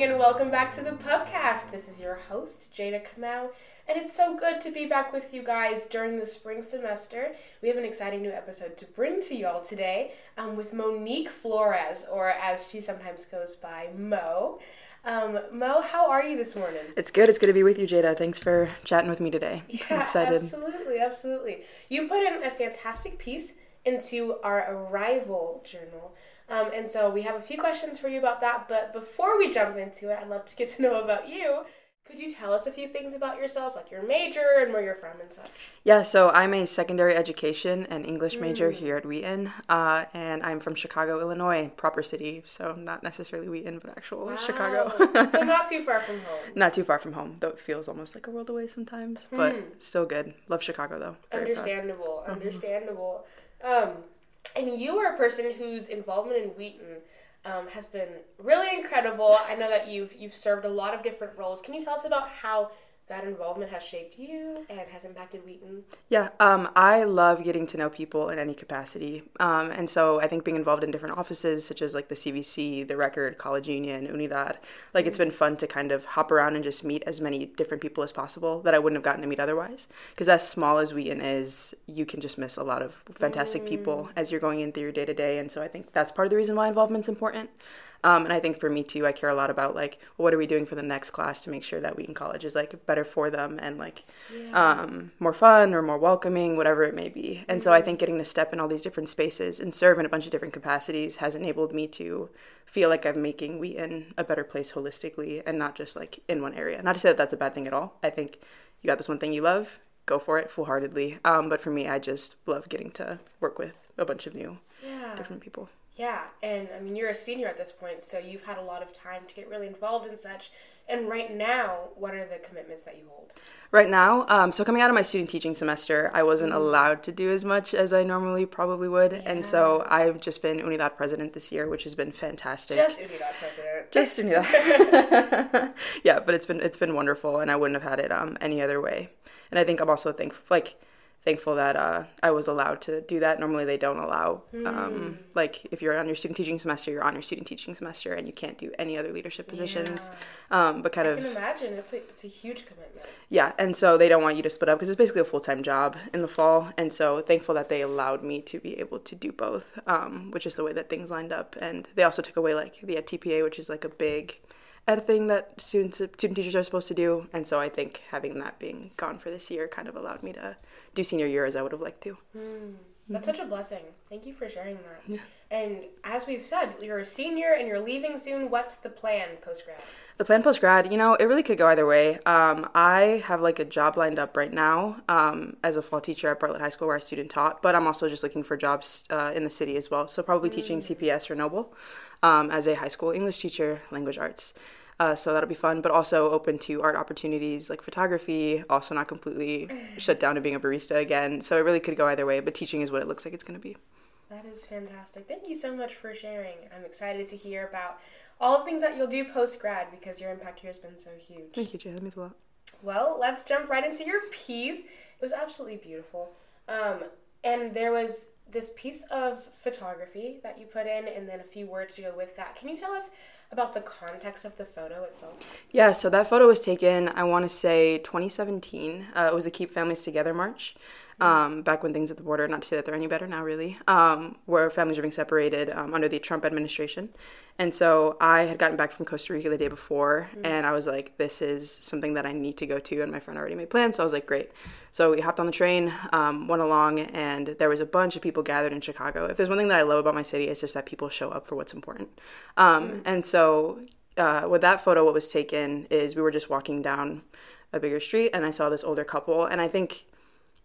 morning and welcome back to the Pubcast. This is your host, Jada Kamau, and it's so good to be back with you guys during the spring semester. We have an exciting new episode to bring to y'all today um, with Monik Flores, or as she sometimes goes by, Mo. Um, Mo, how are you this morning? It's good. It's good to be with you, Jada. Thanks for chatting with me today. Yeah, I'm excited. absolutely, absolutely. You put in a fantastic piece into our Arrival journal. Um, and so we have a few questions for you about that. But before we jump into it, I'd love to get to know about you. Could you tell us a few things about yourself, like your major and where you're from and such? Yeah, so I'm a secondary education and English major here at Wheaton, uh, and I'm from Chicago, Illinois, proper city. So not necessarily Wheaton, but actual Chicago. So not too far from home. not too far from home, though it feels almost like a world away sometimes, but still good. Love Chicago though. Very proud. Understandable, understandable. Um, and you are a person whose involvement in Wheaton um, has been really incredible. I know that you've you've served a lot of different roles. Can you tell us about how that involvement has shaped you and has impacted Wheaton? Yeah, um, I love getting to know people in any capacity. Um, and so I think being involved in different offices, such as like the CVC, the Record, College Union, Unidad, like it's been fun to kind of hop around and just meet as many different people as possible that I wouldn't have gotten to meet otherwise. Because as small as Wheaton is, you can just miss a lot of fantastic people as you're going in through your day to day. And so I think that's part of the reason why involvement's important. Um, and I think for me too, I care a lot about like, what are we doing for the next class to make sure that Wheaton College is like better for them and like um, more fun or more welcoming, whatever it may be. And so I think getting to step in all these different spaces and serve in a bunch of different capacities has enabled me to feel like I'm making Wheaton a better place holistically and not just like in one area. Not to say that that's a bad thing at all. I think you got this one thing you love, go for it full heartedly. Um, but for me, I just love getting to work with a bunch of new Yeah. different people. Yeah, and I mean, you're a senior at this point, so you've had a lot of time to get really involved in such. And right now, what are the commitments that you hold? Right now, um, so coming out of my student teaching semester, I wasn't allowed to do as much as I normally probably would, and so I've just been Unidad president this year, which has been fantastic. Just Unidad president. Just Unidad. yeah, but it's been it's been wonderful, and I wouldn't have had it um, any other way. And I think I'm also thankful, like thankful that uh, I was allowed to do that. Normally, they don't allow. Um, like if you're on your student teaching semester, you're on your student teaching semester, and you can't do any other leadership positions. Um, but kind I of I can imagine it's a it's a huge commitment. yeah, and so they don't want you to split up because it's basically a full time job in the fall. And so thankful that they allowed me to be able to do both, um, which is the way that things lined up. And they also took away like the TPA, which is like a big ed thing that students student teachers are supposed to do. And so I think having that being gone for this year kind of allowed me to do senior year as I would have liked to. That's such a blessing. Thank you for sharing that. And as we've said, you're a senior and you're leaving soon. What's the plan post grad? The plan post grad, you know, it really could go either way. Um, I have like a job lined up right now um, as a fall teacher at Bartlett High School where I student taught, but I'm also just looking for jobs uh, in the city as well. So probably teaching CPS or Noble um, as a high school English teacher, language arts. Uh, so that'll be fun, but also open to art opportunities like photography. Also not completely shut down to being a barista again. So it really could go either way, but teaching is what it looks like it's going to be. That is fantastic. Thank you so much for sharing. I'm excited to hear about all the things that you'll do post grad because your impact here has been so huge. Thank you, Jay. That means a lot. Well, let's jump right into your piece. It was absolutely beautiful. Um, and there was this piece of photography that you put in, and then a few words to go with that. Can you tell us about the context of the photo itself? Yeah, so that photo was taken, I want to say 2017. Uh, it was a Keep Families Together march. Um, back when things at the border, not to say that they're any better now, really, um, where families are being separated um, under the Trump administration. And so I had gotten back from Costa Rica the day before, and I was like, this is something that I need to go to. And my friend already made plans, so I was like, great. So we hopped on the train, um, went along, and there was a bunch of people gathered in Chicago. If there's one thing that I love about my city, it's just that people show up for what's important. Um, And so uh, with that photo, what was taken is we were just walking down a bigger street, and I saw this older couple, and I think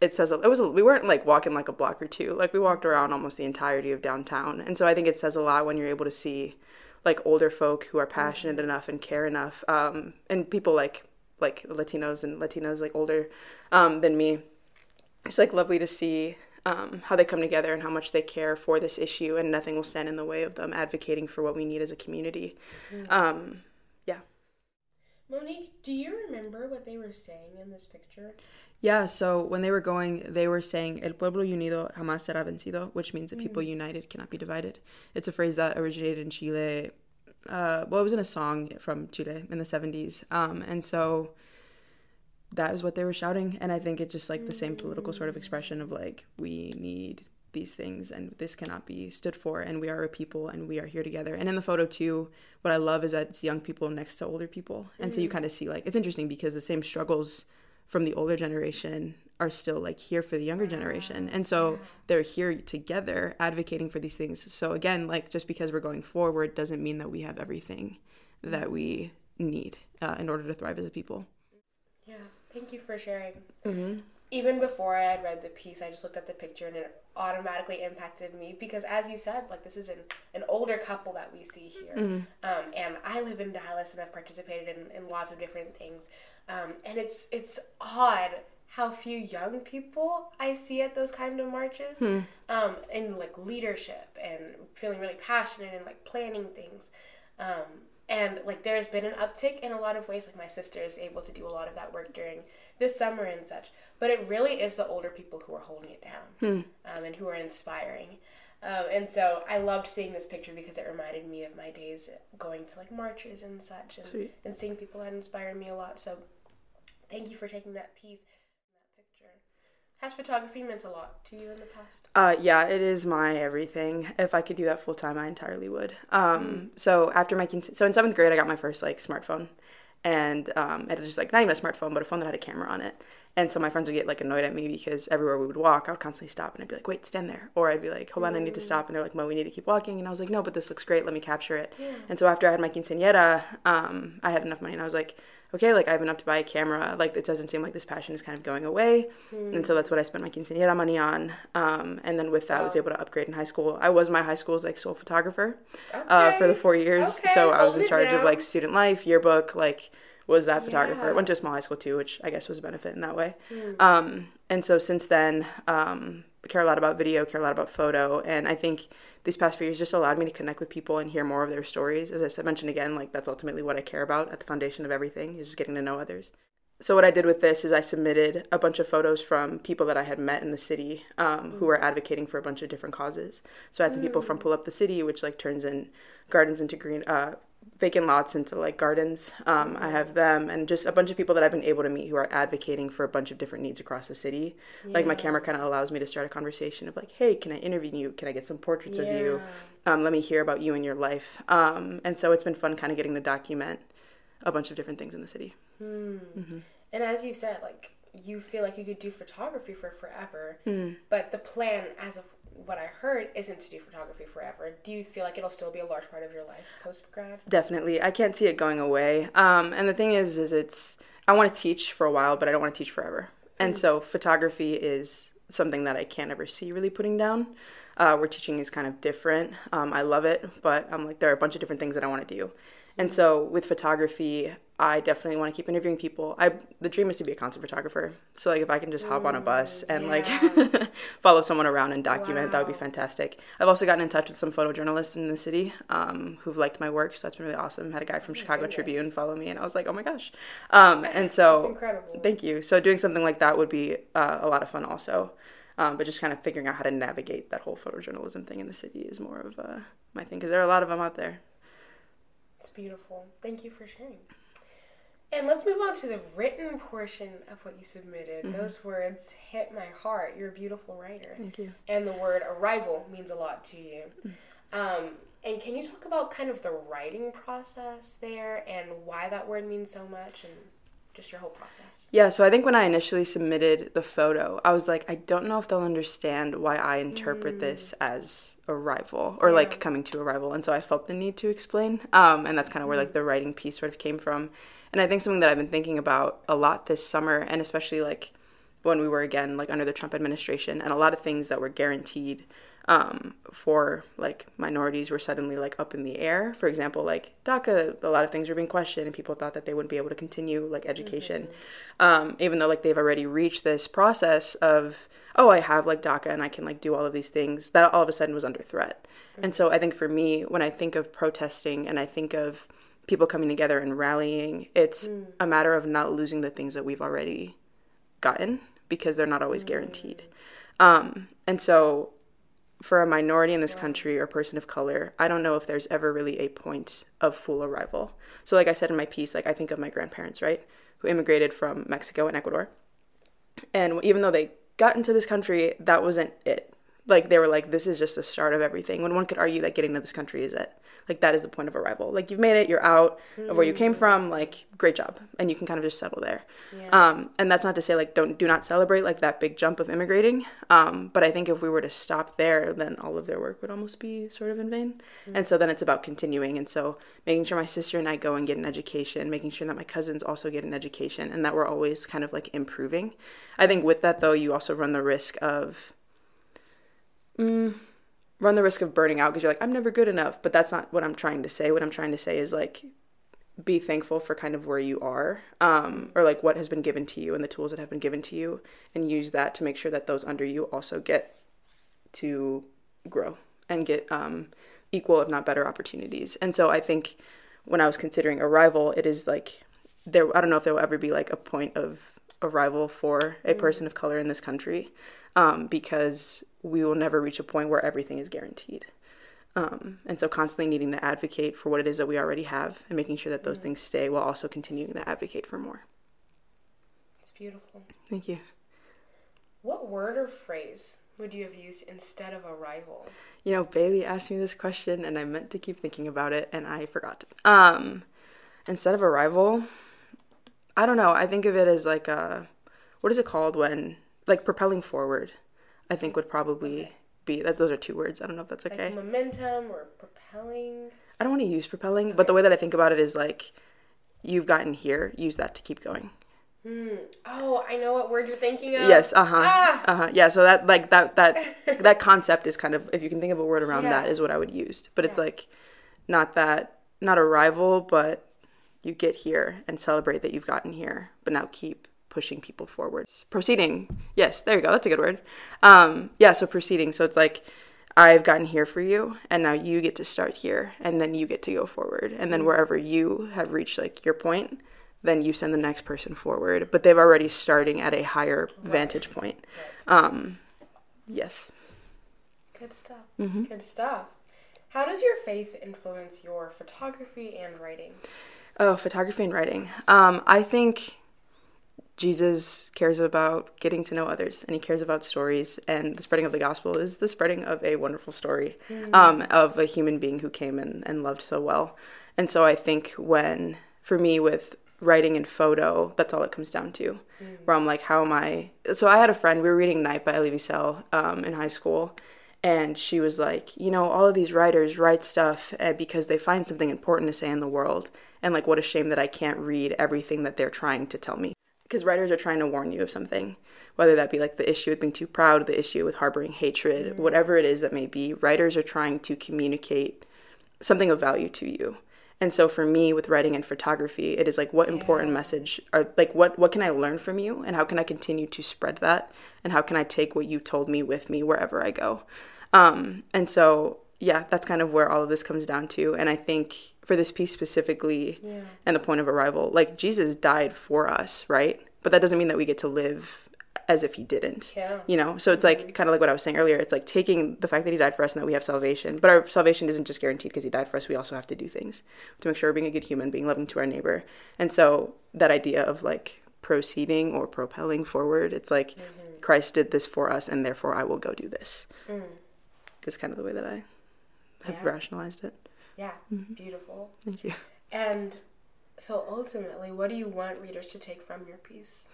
it says it was we weren't like walking like a block or two. Like we walked around almost the entirety of downtown. And so i think it says a lot when you're able to see like older folk who are passionate enough and care enough um, and people like like latinos and latinos like older um, than me. It's like lovely to see um, how they come together and how much they care for this issue and nothing will stand in the way of them advocating for what we need as a community. Um, yeah Monik, do you remember what they were saying in this picture? Yeah, so when they were going, they were saying El pueblo unido jamás será vencido, which means that people united cannot be divided. It's a phrase that originated in Chile uh, well, it was in a song from Chile in the 70s. Um, and so that is what they were shouting. And I think it's just like the same political sort of expression of like, we need these things and this cannot be stood for and we are a people and we are here together. And in the photo too what i love is that it's young people next to older people. And so you kind of see like it's interesting because the same struggles from the older generation are still like here for the younger generation. And so they're here together advocating for these things. So again like just because we're going forward doesn't mean that we have everything that we need uh, in order to thrive as a people. Yeah, thank you for sharing. mm-hmm. Even before I had read the piece, I just looked at the picture and it automatically impacted me because, as you said, like this is an, an older couple that we see here. Um, and I live in Dallas and I've participated in, in lots of different things. Um, and it's it's odd how few young people I see at those kind of marches. Um, in like leadership and feeling really passionate and like planning things. Um, and like there's been an uptick in a lot of ways like my sister is able to do a lot of that work during this summer and such. But it really is the older people who are holding it down um, and who are inspiring. Um, and so i loved seeing this picture because it reminded me of my days going to like marches and such and, Sweet. and seeing people that inspire me a lot. So thank you for taking that piece has photography meant a lot to you in the past Uh, yeah, it is my everything. If I could do that full time, I entirely would. Um, so after my so in seventh grade, I got my first like smartphone, and um, it was just like not even a smartphone, but a phone that had a camera on it. And so my friends would get like annoyed at me because everywhere we would walk, I would constantly stop and I'd be like, "Wait, stand there," or I'd be like, "Hold on, I need to stop," and they're like, "Well, we need to keep walking," and I was like, "No, but this looks great. Let me capture it." And so after I had my quinceañera, um, I had enough money, and I was like, "Okay, like I have enough to buy a camera. Like it doesn't seem like this passion is kind of going away." And so that's what I spent my quinceañera money on. Um, and then with that, I was able to upgrade in high school. I was my high school's like sole photographer uh, for the four years. Okay, so I was in charge of like student life, yearbook, like was that photographer. Yeah. Went to a small high school too, which I guess was a benefit in that way. Hmm. Um, and so since then, um, I care a lot about video, care a lot about photo, and I think these past few years just allowed me to connect with people and hear more of their stories. As I said, mentioned again, like that's ultimately what I care about at the foundation of everything is just getting to know others. So what I did with this is I submitted a bunch of photos from people that I had met in the city um, who were advocating for a bunch of different causes. So I had some people from Pull Up the City, which like turns in gardens into green, uh, vacant lots into like gardens. Um, I have them and just a bunch of people that I've been able to meet who are advocating for a bunch of different needs across the city. Like my camera kind of allows me to start a conversation of like, hey, can I interview you? Can I get some portraits of you? Um, let me hear about you and your life. Um, and so it's been fun kind of getting to document a bunch of different things in the city. And as you said, like you feel like you could do photography for forever, Hmm. but the plan, as of what I heard, isn't to do photography forever. Do you feel like it'll still be a large part of your life post grad? Definitely. I can't see it going away. Um, and the thing is, is it's, I want to teach for a while, but I don't want to teach forever. And so photography is something that I can't ever see really putting down. Uh, where teaching is kind of different. Um, I love it, but I'm like, there are a bunch of different things that I want to do. And so with photography, I definitely want to keep interviewing people. I the dream is to be a concert photographer. So like if I can just hop on a bus and like follow someone around and document, that would be fantastic. I've also gotten in touch with some photojournalists in the city um, who've liked my work, so that's been really awesome. Had a guy from Chicago goodness. Tribune follow me, and I was like, oh my gosh. Um, and so That's incredible. Thank you. So doing something like that would be uh, a lot of fun also. Um, but just kind of figuring out how to navigate that whole photojournalism thing in the city is more of uh, my thing because there are a lot of them out there. It's beautiful. Thank you for sharing. And let's move on to the written portion of what you submitted. Those words hit my heart. You're a beautiful writer. Thank you. And the word arrival means a lot to you. Um, and can you talk about kind of the writing process there and why that word means so much and just your whole process? Yeah, so I think when I initially submitted the photo, I was like, I don't know if they'll understand why I interpret this as arrival rival or like coming to a rival. And so I felt the need to explain. Um, and that's kind of where like the writing piece sort of came from. And I think something that I've been thinking about a lot this summer, and especially like when we were again like under the Trump administration, and a lot of things that were guaranteed um, for like minorities were suddenly like up in the air. For example, like DACA, a lot of things were being questioned, and people thought that they wouldn't be able to continue like education, um, even though like they've already reached this process of oh, I have like DACA and I can like do all of these things. That all of a sudden was under threat, and so I think for me, when I think of protesting and I think of people coming together and rallying, it's a matter of not losing the things that we've already gotten because they're not always guaranteed. Um, and so for a minority in this country or person of color, I don't know if there's ever really a point of full arrival. So, like I said in my piece, like I think of my grandparents, right, who immigrated from Mexico and Ecuador, and even though they got into this country, that wasn't it. Like they were like, this is just the start of everything. When one could argue that getting to this country is it. Like that is the point of arrival. Like you've made it, you're out of where you came from. Like great job, and you can kind of just settle there. Yeah. Um, and that's not to say like don't do not celebrate like that big jump of immigrating. Um, but I think if we were to stop there, then all of their work would almost be sort of in vain. And so then it's about continuing. And so making sure my sister and I go and get an education, making sure that my cousins also get an education, and that we're always kind of like improving. I think with that though, you also run the risk of mm, run the risk of burning out because you're like, I'm never good enough. But that's not what I'm trying to say. What I'm trying to say is like, be thankful for kind of where you are um, or like what has been given to you and the tools that have been given to you and use that to make sure that those under you also get to grow and get um, equal if not better opportunities and so i think when i was considering arrival it is like there i don't know if there will ever be like a point of arrival for a person of color in this country um, because we will never reach a point where everything is guaranteed um, and so constantly needing to advocate for what it is that we already have and making sure that those things stay while also continuing to advocate for more. It's beautiful. Thank you. What word or phrase would you have used instead of arrival? You know, Bayli asked me this question and I meant to keep thinking about it and I forgot. Um, instead of arrival, I don't know. I think of it as like a, what is it called when, like propelling forward, I think would probably be, that's, those are two words. I don't know if that's okay. Like okay. momentum or propelling? I don't want to use propelling, but the way that I think about it is like, you've gotten here, use that to keep going. Hmm. Oh, I know what word you're thinking of. Yes, uh huh, Ah! uh huh. Yeah, so that like that that that concept is kind of if you can think of a word around Yeah. that is what I would use. But it's like not that not a rival, but you get here and celebrate that you've gotten here, but now keep pushing people forwards. Proceeding. Yes, there you go. That's a good word. Um, yeah, so proceeding. So it's like I've gotten here for you, and now you get to start here, and then you get to go forward, and then wherever you have reached like your point, then you send the next person forward. But they've already starting at a higher vantage point. Um, yes. Good stuff. Mm-hmm. Good stuff. How does your faith influence your photography and writing? Oh, photography and writing. Um, I think Jesus cares about getting to know others and he cares about stories. And the spreading of the gospel is the spreading of a wonderful story um, of a human being who came and, and loved so well. And so I think when, for me, with writing and photo, that's all it comes down to. Where I'm like, how am I? So I had a friend, we were reading Night by Elie Wiesel um, in high school. And she was like, you know, all of these writers write stuff uh, because they find something important to say in the world. And like, what a shame that I can't read everything that they're trying to tell me. Because writers are trying to warn you of something, whether that be like the issue with being too proud, the issue with harboring hatred, whatever it is that may be. Writers are trying to communicate something of value to you. And so for me with writing and photography, it is like what important message or like what what can I learn from you and how can I continue to spread that and how can I take what you told me with me wherever I go. Um and so yeah, that's kind of where all of this comes down to and I think for this piece specifically Yeah. and the point of arrival, like Jesus died for us, right? But that doesn't mean that we get to live as if he didn't. Yeah. You know, so it's like kind of like what I was saying earlier. It's like taking the fact that he died for us and that we have salvation, but our salvation isn't just guaranteed because he died for us. We also have to do things to make sure we're being a good human, being loving to our neighbor. And so that idea of like proceeding or propelling forward, it's like mm-hmm. Christ did this for us, and therefore I will go do this. Mm. Is kind of the way that I have Yeah. rationalized it. Yeah. Beautiful. Thank you. And so ultimately, what do you want readers to take from your piece?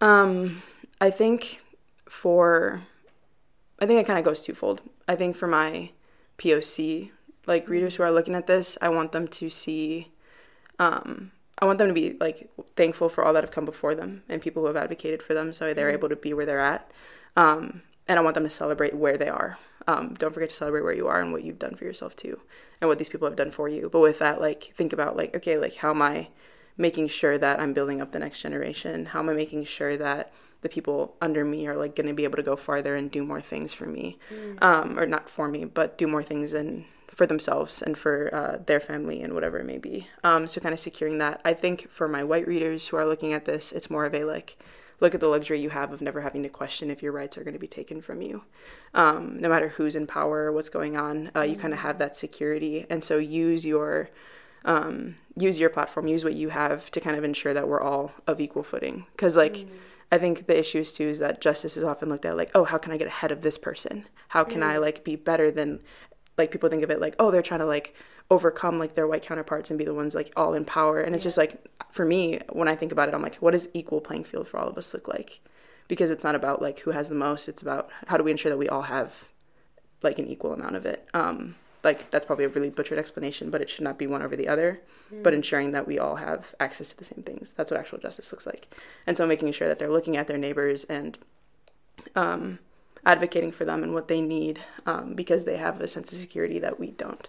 Um, I think for, I think it kind of goes twofold. I think for my POC, like readers who are looking at this, I want them to see, um, I want them to be like thankful for all that have come before them and people who have advocated for them, so they're able to be where they're at. Um, and I want them to celebrate where they are. Um, don't forget to celebrate where you are and what you've done for yourself too, and what these people have done for you. But with that, like think about like okay, like how am I making sure that I'm building up the next generation? How am I making sure that the people under me are like going to be able to go farther and do more things for me, um, or not for me, but do more things and for themselves and for uh, their family and whatever it may be. Um, so kind of securing that. I think for my white readers who are looking at this, it's more of a like, look at the luxury you have of never having to question if your rights are going to be taken from you. Um, no matter who's in power, what's going on, uh, you kind of have that security. And so use your um, use your platform, use what you have to kind of ensure that we're all of equal footing. Because like. Mm. I think the issues too is that justice is often looked at like, oh, how can I get ahead of this person? How can mm. I like be better than like people think of it like, oh, they're trying to like overcome like their white counterparts and be the ones like all in power. And it's just like for me, when I think about it, I'm like, what does equal playing field for all of us look like? Because it's not about like who has the most. It's about how do we ensure that we all have like an equal amount of it. Um, like that's probably a really butchered explanation, but it should not be one over the other. Mm. But ensuring that we all have access to the same things. That's what actual justice looks like. And so making sure that they're looking at their neighbors and um, advocating for them and what they need um, because they have a sense of security that we don't.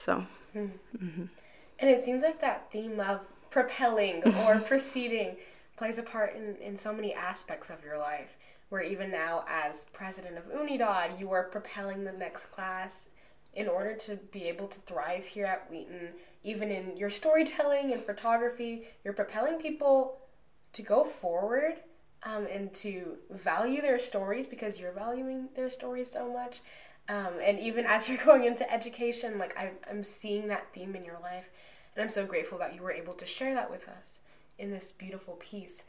So. Mm-hmm. mm-hmm. And it seems like that theme of propelling or proceeding plays a part in, in so many aspects of your life. Where even now, as president of Unidad, you are propelling the next class in order to be able to thrive here at Wheaton. Even in your storytelling and photography, you're propelling people to go forward um, and to value their stories because you're valuing their stories so much. Um, and even as you're going into education, like I, I'm seeing that theme in your life. And I'm so grateful that you were able to share that with us in this beautiful piece.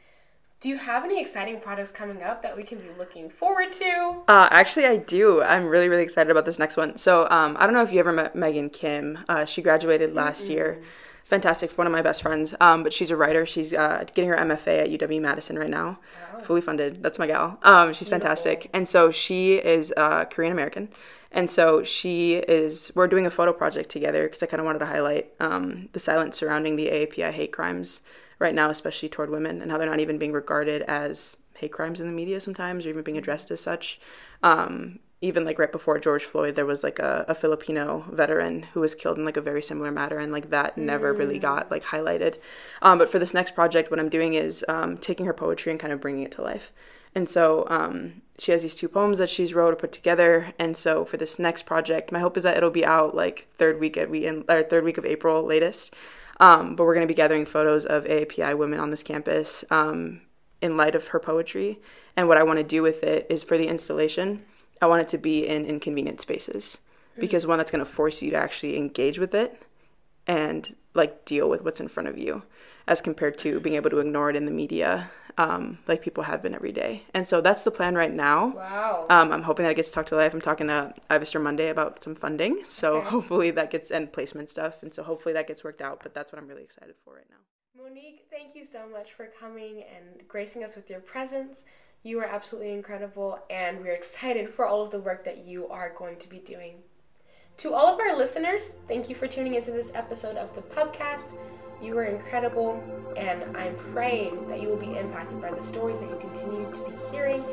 Do you have any exciting projects coming up that we can be looking forward to? Uh, actually, I do. I'm really, really excited about this next one. So, um, I don't know if you ever met Megan Kim. Uh, she graduated last mm-hmm. year fantastic, one of my best friends. Um, but she's a writer. She's uh, getting her MFA at UW Madison right now, oh. fully funded. That's my gal. Um, she's Beautiful. fantastic, and so she is uh, Korean American, and so she is. We're doing a photo project together because I kind of wanted to highlight um, the silence surrounding the AAPI hate crimes right now, especially toward women, and how they're not even being regarded as hate crimes in the media sometimes, or even being addressed as such. Um, even like right before George Floyd, there was like a, a, Filipino veteran who was killed in like a very similar matter, and like that mm. never really mm. got like highlighted. Um, but for this next project, what I'm doing is um, taking her poetry and kind of bringing it to life. And so um, she has these two poems that she's wrote or put together. And so for this next project, my hope is that it'll be out like third week at we in or third week of April latest. Um, but we're going to be gathering photos of AAPI women on this campus um, in light of her poetry. And what I want to do with it is for the installation I want it to be in inconvenient spaces because one that's going to force you to actually engage with it and like deal with what's in front of you as compared to being able to ignore it in the media um, like people have been every day. And so that's the plan right now. Wow. Um, I'm hoping that it gets talked to life. I'm talking to Ivester Monday about some funding. So okay. hopefully that gets and placement stuff. And so hopefully that gets worked out. But that's what I'm really excited for right now. Monik, thank you so much for coming and gracing us with your presence. You are absolutely incredible, and we're excited for all of the work that you are going to be doing. To all of our listeners, thank you for tuning into this episode of the Pubcast. You are incredible, and I'm praying that you will be impacted by the stories that you continue to be hearing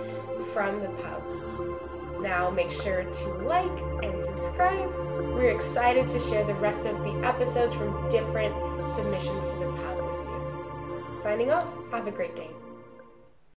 from the pub. Now, make sure to like and subscribe. We're excited to share the rest of the episodes from different submissions to the pub with you. Signing off, have a great day.